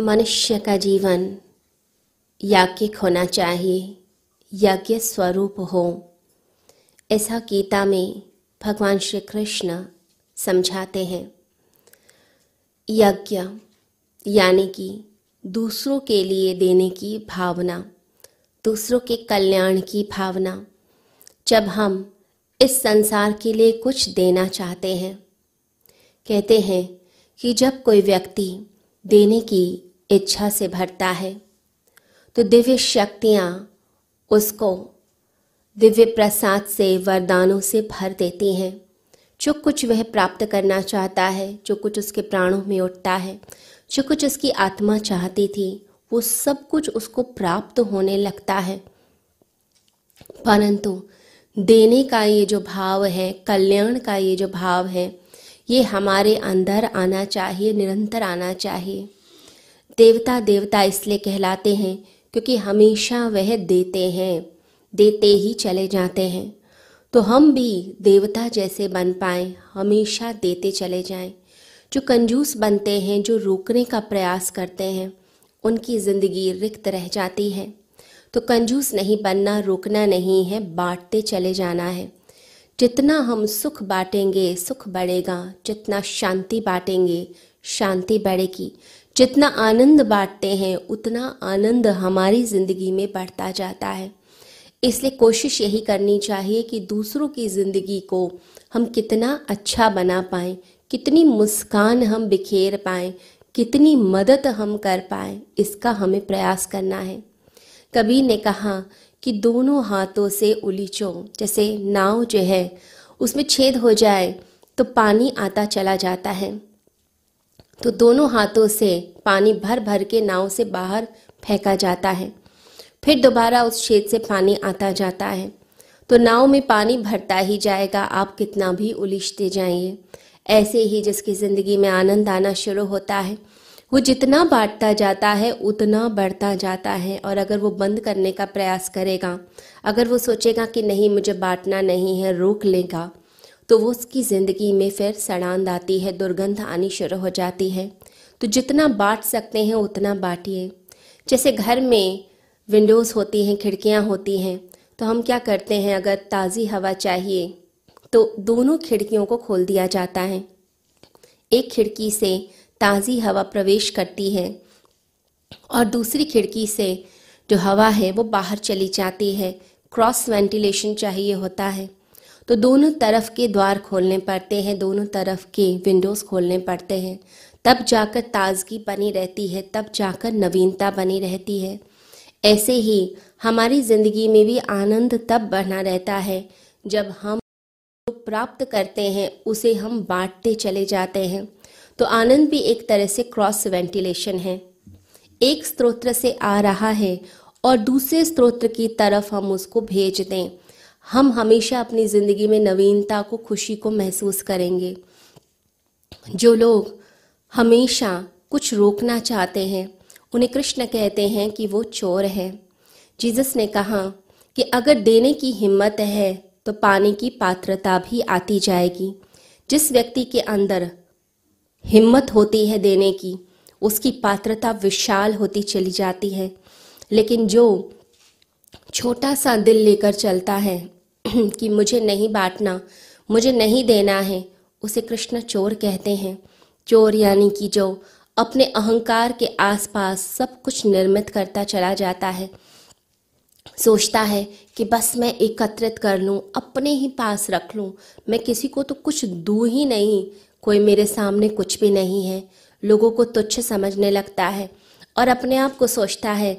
मनुष्य का जीवन याज्ञिक होना चाहिए, यज्ञ स्वरूप हो। ऐसा गीता में भगवान श्री कृष्ण समझाते हैं। यज्ञ यानी कि दूसरों के लिए देने की भावना, दूसरों के कल्याण की भावना, जब हम इस संसार के लिए कुछ देना चाहते हैं। कहते हैं कि जब कोई व्यक्ति देने की इच्छा से भरता है। तो दिव्य शक्तियाँ उसको दिव्य प्रसाद से, वरदानों से भर देती हैं। जो कुछ वह प्राप्त करना चाहता है, जो कुछ उसके प्राणों में उठता है, जो कुछ उसकी आत्मा चाहती थी, वो सब कुछ उसको प्राप्त होने लगता है। परंतु देने का ये जो भाव है, कल्याण का ये जो भाव है, ये हमारे अंदर आना चाहिए, निरंतर आना चाहिए। देवता देवता इसलिए कहलाते हैं क्योंकि हमेशा वह देते हैं, देते ही चले जाते हैं। तो हम भी देवता जैसे बन पाए, हमेशा देते चले जाएँ। जो कंजूस बनते हैं, जो रोकने का प्रयास करते हैं, उनकी ज़िंदगी रिक्त रह जाती है। तो कंजूस नहीं बनना, रोकना नहीं है, बांटते चले जाना है। जितना हम सुख बांटेंगे, सुख बढ़ेगा। जितना शांति बांटेंगे, शांति बढ़ेगी। जितना आनंद बांटते हैं, उतना आनंद हमारी ज़िंदगी में बढ़ता जाता है। इसलिए कोशिश यही करनी चाहिए कि दूसरों की ज़िंदगी को हम कितना अच्छा बना पाएँ, कितनी मुस्कान हम बिखेर पाएँ, कितनी मदद हम कर पाएँ, इसका हमें प्रयास करना है। कबीर ने कहा कि दोनों हाथों से उलीचो, जैसे नाव जो है, उसमें छेद हो जाए तो पानी आता चला जाता है। तो दोनों हाथों से पानी भर भर के नाव से बाहर फेंका जाता है। फिर दोबारा उस छेद से पानी आता जाता है। तो नाव में पानी भरता ही जाएगा, आप कितना भी उलिझते जाइए। ऐसे ही जिसकी ज़िंदगी में आनंद आना शुरू होता है, वो जितना बांटता जाता है, उतना बढ़ता जाता है। और अगर वो बंद करने का प्रयास करेगा, अगर वो सोचेगा कि नहीं, मुझे बांटना नहीं है, रोक लेगा तो वो उसकी ज़िंदगी में फिर सड़ांद आती है, दुर्गंध आनी शुरू हो जाती है। तो जितना बांट सकते हैं, उतना बांटिए। जैसे घर में विंडोज़ होती हैं, खिड़कियाँ होती हैं तो हम क्या करते हैं, अगर ताज़ी हवा चाहिए तो दोनों खिड़कियों को खोल दिया जाता है। एक खिड़की से ताज़ी हवा प्रवेश करती है और दूसरी खिड़की से जो हवा है, वो बाहर चली जाती है। क्रॉस वेंटिलेशन चाहिए होता है। तो दोनों तरफ़ के द्वार खोलने पड़ते हैं, दोनों तरफ़ के विंडोज़ खोलने पड़ते हैं। तब जाकर ताजगी बनी रहती है, तब जाकर नवीनता बनी रहती है। ऐसे ही हमारी ज़िंदगी में भी आनंद तब बना रहता है, जब हम जो प्राप्त करते हैं, उसे हम बांटते चले जाते हैं। तो आनंद भी एक तरह से क्रॉस वेंटिलेशन है। एक स्त्रोत्र से आ रहा है और दूसरे स्त्रोत्र की तरफ़ हम उसको भेज दें। हम हमेशा अपनी ज़िंदगी में नवीनता को, खुशी को महसूस करेंगे। जो लोग हमेशा कुछ रोकना चाहते हैं। उन्हें कृष्ण कहते हैं कि वो चोर है। जीसस ने कहा कि अगर देने की हिम्मत है तो पाने की पात्रता भी आती जाएगी। जिस व्यक्ति के अंदर हिम्मत होती है देने की, उसकी पात्रता विशाल होती चली जाती है। लेकिन जो छोटा सा दिल लेकर चलता है कि मुझे नहीं बांटना, मुझे नहीं देना है, उसे कृष्ण चोर कहते हैं। चोर यानी कि जो अपने अहंकार के आसपास सब कुछ निर्मित करता चला जाता है। सोचता है कि बस मैं एकत्रित कर लूँ, अपने ही पास रख लूँ। मैं किसी को तो कुछ दूँ ही नहीं, कोई मेरे सामने कुछ भी नहीं है। लोगों को तुच्छ समझने लगता है और अपने आप को सोचता है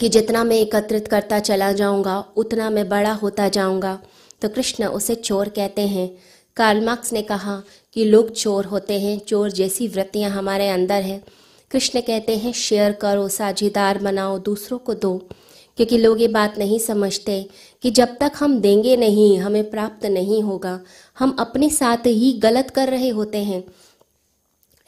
कि जितना मैं एकत्रित करता चला जाऊँगा, उतना मैं बड़ा होता जाऊँगा। तो कृष्ण उसे चोर कहते हैं। कार्ल मार्क्स ने कहा कि लोग चोर होते हैं, चोर जैसी वृत्तियाँ हमारे अंदर हैं। कृष्ण कहते हैं, शेयर करो, साझेदार बनाओ, दूसरों को दो। क्योंकि लोग ये बात नहीं समझते कि जब तक हम देंगे नहीं, हमें प्राप्त नहीं होगा। हम अपने साथ ही गलत कर रहे होते हैं।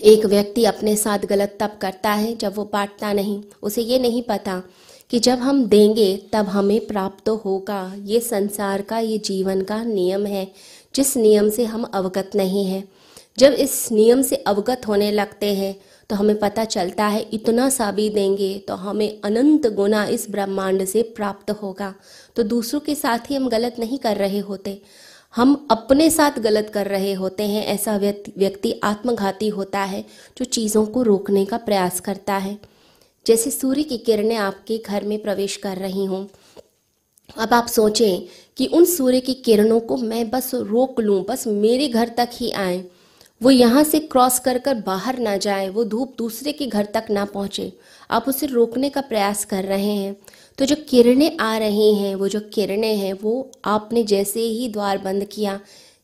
एक व्यक्ति अपने साथ गलत तब करता है जब वो बांटता नहीं। उसे ये नहीं पता कि जब हम देंगे, तब हमें प्राप्त होगा। ये संसार का, ये जीवन का नियम है, जिस नियम से हम अवगत नहीं हैं। जब इस नियम से अवगत होने लगते हैं तो हमें पता चलता है इतना सा भी देंगे तो हमें अनंत गुना इस ब्रह्मांड से प्राप्त होगा। तो दूसरों के साथ ही हम गलत नहीं कर रहे होते। हम अपने साथ गलत कर रहे होते हैं, ऐसा व्यक्ति आत्मघाती होता है जो चीज़ों को रोकने का प्रयास करता है। जैसे सूर्य की किरणें आपके घर में प्रवेश कर रही हों। अब आप सोचें कि उन सूर्य की किरणों को मैं बस रोक लूँ, बस मेरे घर तक ही आए। वो यहाँ से क्रॉस कर कर बाहर ना जाए, वो धूप दूसरे के घर तक ना पहुँचे। आप उसे रोकने का प्रयास कर रहे हैं। तो जो किरणें आ रही हैं, वो जो किरणें हैं, वो आपने जैसे ही द्वार बंद किया,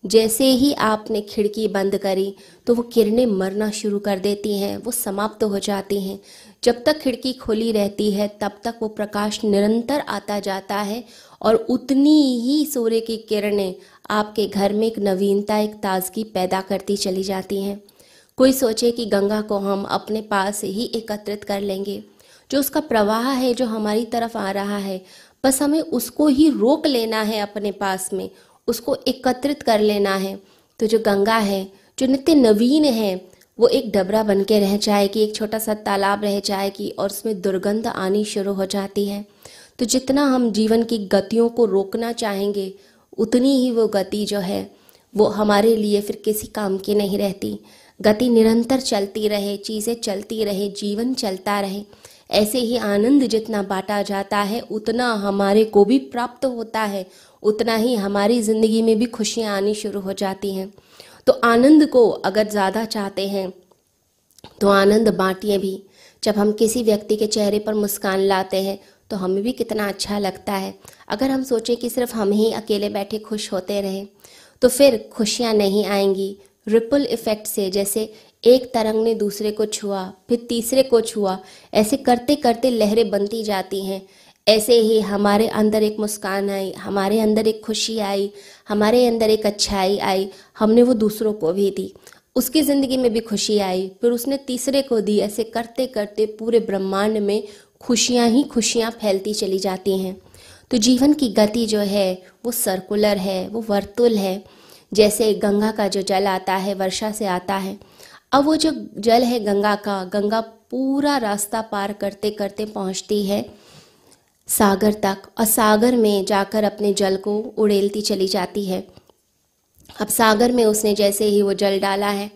जैसे ही आपने खिड़की बंद करी तो वो किरणें मरना शुरू कर देती हैं, वो समाप्त हो जाती हैं। जब तक खिड़की खोली रहती है, तब तक वो प्रकाश निरंतर आता जाता है और उतनी ही सूर्य की किरणें आपके घर में एक नवीनता, एक ताजगी पैदा करती चली जाती हैं। कोई सोचे कि गंगा को हम अपने पास ही एकत्रित कर लेंगे। जो उसका प्रवाह है, जो हमारी तरफ़ आ रहा है, बस हमें उसको ही रोक लेना है अपने पास में, उसको एकत्रित कर लेना है। तो जो गंगा है, जो नित्य नवीन है वो एक डबरा बन के रह जाएगी एक छोटा सा तालाब रह जाएगी और उसमें दुर्गंध आनी शुरू हो जाती है। तो जितना हम जीवन की गतियों को रोकना चाहेंगे, उतनी ही वो गति जो है, वो हमारे लिए फिर किसी काम की नहीं रहती। गति निरंतर चलती रहे, चीज़ें चलती रहे, जीवन चलता रहे। ऐसे ही आनंद जितना बांटा जाता है, उतना हमारे को भी प्राप्त होता है, उतना ही हमारी ज़िंदगी में भी खुशियाँ आनी शुरू हो जाती हैं। तो आनंद को अगर ज़्यादा चाहते हैं तो आनंद बांटिए भी। जब हम किसी व्यक्ति के चेहरे पर मुस्कान लाते हैं तो हमें भी कितना अच्छा लगता है। अगर हम सोचें कि सिर्फ़ हम ही अकेले बैठे खुश होते रहें तो फिर खुशियाँ नहीं आएँगी। रिपल इफ़ेक्ट से जैसे एक तरंग ने दूसरे को छुआ, फिर तीसरे को छुआ, ऐसे करते करते लहरें बनती जाती हैं। ऐसे ही हमारे अंदर एक मुस्कान आई, हमारे अंदर एक खुशी आई, हमारे अंदर एक अच्छाई आई, हमने वो दूसरों को भी दी। उसकी ज़िंदगी में भी खुशी आई, फिर उसने तीसरे को दी। ऐसे करते करते पूरे ब्रह्मांड में खुशियाँ ही खुशियाँ फैलती चली जाती हैं। तो जीवन की गति जो है, वो सर्कुलर है, वो वर्तुल है। जैसे गंगा का जो जल आता है, वर्षा से आता है। अब वो जो जल है गंगा का, गंगा पूरा रास्ता पार करते करते पहुँचती है। सागर तक, और सागर में जाकर अपने जल को उड़ेलती चली जाती है। अब सागर में उसने जैसे ही वो जल डाला है,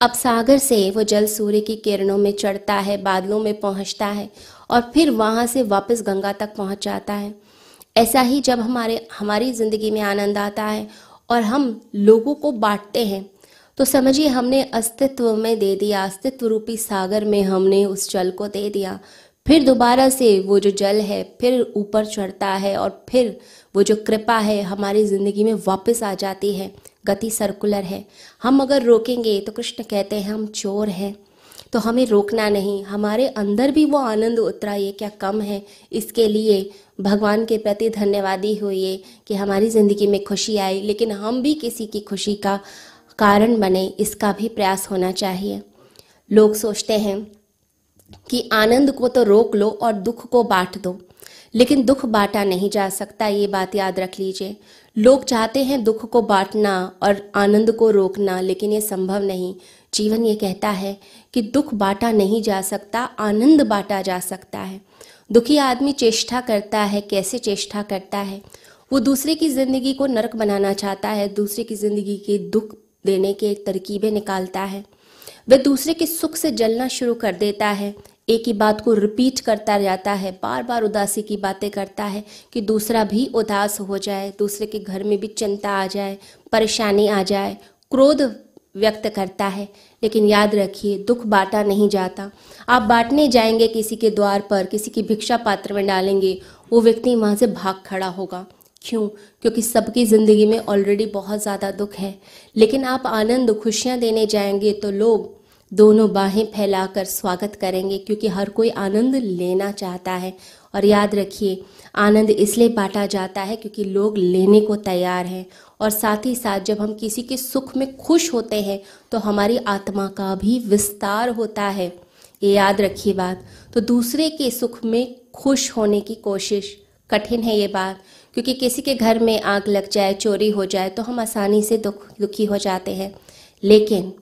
अब सागर से वो जल सूर्य की किरणों में चढ़ता है, बादलों में पहुँचता है, और फिर वहाँ से वापस गंगा तक पहुँच जाता है। ऐसा ही जब हमारे, हमारी ज़िंदगी में आनंद आता है, और हम लोगों को बांटते हैं तो समझिए हमने अस्तित्व में दे दिया, अस्तित्व रूपी सागर में हमने उस जल को दे दिया। फिर दोबारा से वो जो जल है, फिर ऊपर चढ़ता है और फिर वो जो कृपा है हमारी ज़िंदगी में वापस आ जाती है, गति सर्कुलर है। हम अगर रोकेंगे तो कृष्ण कहते हैं, हम चोर हैं तो हमें रोकना नहीं। हमारे अंदर भी वो आनंद उतरा ये क्या कम है? इसके लिए भगवान के प्रति धन्यवादी हुए कि हमारी ज़िंदगी में खुशी आई। लेकिन हम भी किसी की खुशी का कारण बने, इसका भी प्रयास होना चाहिए। लोग सोचते हैं कि आनंद को तो रोक लो और दुख को बांट दो, लेकिन दुख बांटा नहीं जा सकता, ये बात याद रख लीजिए। लोग चाहते हैं दुख को बांटना और आनंद को रोकना, लेकिन ये संभव नहीं। जीवन ये कहता है कि दुख बांटा नहीं जा सकता, आनंद बांटा जा सकता है। दुखी आदमी चेष्टा करता है, कैसे चेष्टा करता है? वो दूसरे की ज़िंदगी को नरक बनाना चाहता है, दूसरे की ज़िंदगी के दुख देने के तरकीबें निकालता है। वह दूसरे के सुख से जलना शुरू कर देता है। एक ही बात को रिपीट करता जाता है बार बार उदासी की बातें करता है कि दूसरा भी उदास हो जाए, दूसरे के घर में भी चिंता आ जाए, परेशानी आ जाए, क्रोध व्यक्त करता है। लेकिन याद रखिए, दुख बांटा नहीं जाता। आप बांटने जाएँगे किसी के द्वार पर, किसी की भिक्षा पात्र में डालेंगे, वो व्यक्ति वहाँ से भाग खड़ा होगा। क्यों क्योंकि सबकी ज़िंदगी में ऑलरेडी बहुत ज़्यादा दुख है। लेकिन आप आनंद, खुशियाँ देने जाएँगे तो लोग दोनों बाहें फैलाकर स्वागत करेंगे, क्योंकि हर कोई आनंद लेना चाहता है। और याद रखिए, आनंद इसलिए बांटा जाता है क्योंकि लोग लेने को तैयार हैं। और साथ ही साथ जब हम किसी के सुख में खुश होते हैं तो हमारी आत्मा का भी विस्तार होता है। ये याद रखिए बात। तो दूसरे के सुख में खुश होने की कोशिश, कठिन है ये बात। क्योंकि किसी के घर में आग लग जाए, चोरी हो जाए तो हम आसानी से दुख दुखी हो जाते हैं। लेकिन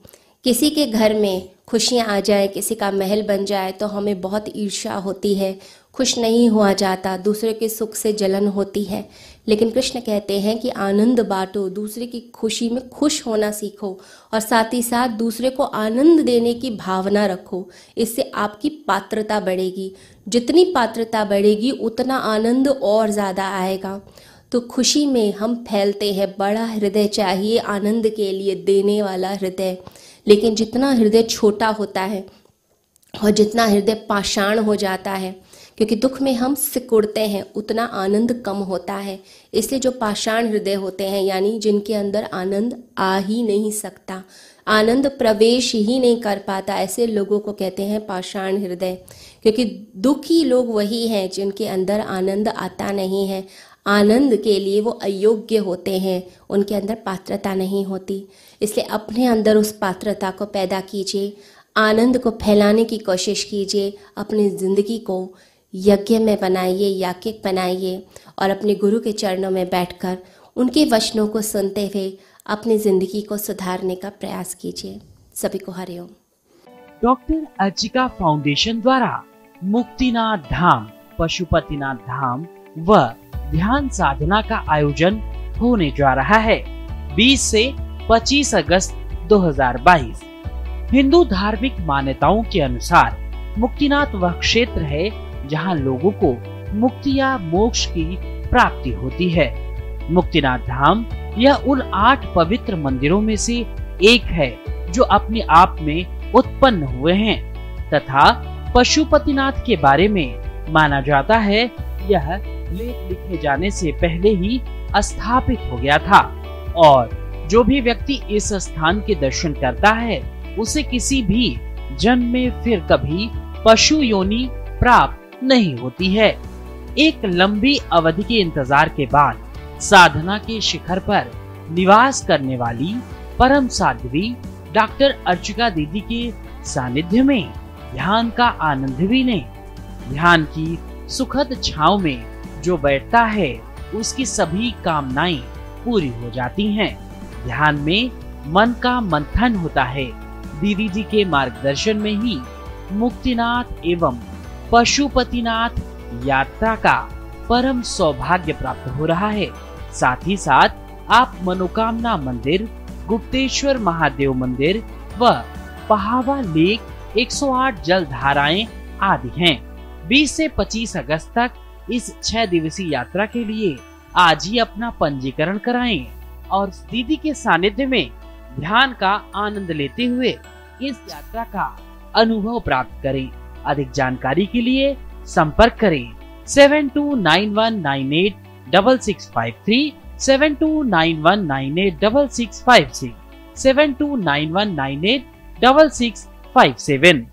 किसी के घर में खुशियाँ आ जाए, किसी का महल बन जाए तो हमें बहुत ईर्ष्या होती है। खुश नहीं हुआ जाता, दूसरे के सुख से जलन होती है। लेकिन कृष्ण कहते हैं कि आनंद बांटो, दूसरे की खुशी में खुश होना सीखो और साथ ही साथ दूसरे को आनंद देने की भावना रखो। इससे आपकी पात्रता बढ़ेगी। जितनी पात्रता बढ़ेगी, उतना आनंद और ज़्यादा आएगा। तो खुशी में हम फैलते हैं, बड़ा हृदय चाहिए आनंद के लिए, देने वाला हृदय। लेकिन जितना हृदय छोटा होता है और जितना हृदय पाषाण हो जाता है, क्योंकि दुख में हम सिकुड़ते हैं, उतना आनंद कम होता है। इसलिए जो पाषाण हृदय होते हैं, यानी जिनके अंदर आनंद आ ही नहीं सकता, आनंद प्रवेश ही नहीं कर पाता, ऐसे लोगों को कहते हैं पाषाण हृदय। क्योंकि दुखी लोग वही हैं जिनके अंदर आनंद आता नहीं है। आनंद के लिए वो अयोग्य होते हैं। उनके अंदर पात्रता नहीं होती। इसलिए अपने अंदर उस पात्रता को पैदा कीजिए, आनंद को फैलाने की कोशिश कीजिए, अपनी ज़िंदगी को यज्ञ में बनाइए, याकिक बनाइए और अपने गुरु के चरणों में बैठकर उनके वचनों को सुनते हुए अपनी ज़िंदगी को सुधारने का प्रयास कीजिए। सभी को हरिओम डॉक्टर अर्चिका फाउंडेशन द्वारा मुक्तिनाथ धाम, पशुपतिनाथ धाम व ध्यान साधना का आयोजन होने जा रहा है। 20 से 25 अगस्त 2022 हिंदू धार्मिक मान्यताओं के अनुसार मुक्तिनाथ वह क्षेत्र है जहाँ लोगों को मुक्ति या मोक्ष की प्राप्ति होती है। मुक्तिनाथ धाम यह उन आठ पवित्र मंदिरों में से एक है जो अपने आप में उत्पन्न हुए हैं तथा पशुपतिनाथ के बारे में माना जाता है। यह लेख लिखे जाने से पहले ही स्थापित हो गया था। और जो भी व्यक्ति इस स्थान के दर्शन करता है, उसे किसी भी जन्म में फिर कभी पशु योनि प्राप्त नहीं होती है। एक लंबी अवधि के इंतज़ार के बाद साधना के शिखर पर निवास करने वाली परम साध्वी डॉक्टर अर्चिका दीदी के सानिध्य में ध्यान का आनंद भी ने ध्यान की सुखद छाव में जो बैठता है, उसकी सभी कामनाएँ पूरी हो जाती हैं। ध्यान में मन का मंथन होता है। दीदी जी के मार्गदर्शन में ही मुक्तिनाथ एवं पशुपतिनाथ यात्रा का परम सौभाग्य प्राप्त हो रहा है। साथ ही साथ आप मनोकामना मंदिर, गुप्तेश्वर महादेव मंदिर व पहावा लेक 108 जल धाराएँ आदि हैं। 20 से 25 अगस्त तक इस छह दिवसीय यात्रा के लिए आज ही अपना पंजीकरण कराएँ और दीदी के सानिध्य में ध्यान का आनंद लेते हुए इस यात्रा का अनुभव प्राप्त करें। अधिक जानकारी के लिए संपर्क करें seven two nine one nine eight double six five three, seven two nine one nine eight double six five six, seven two nine one nine eight double six five seven.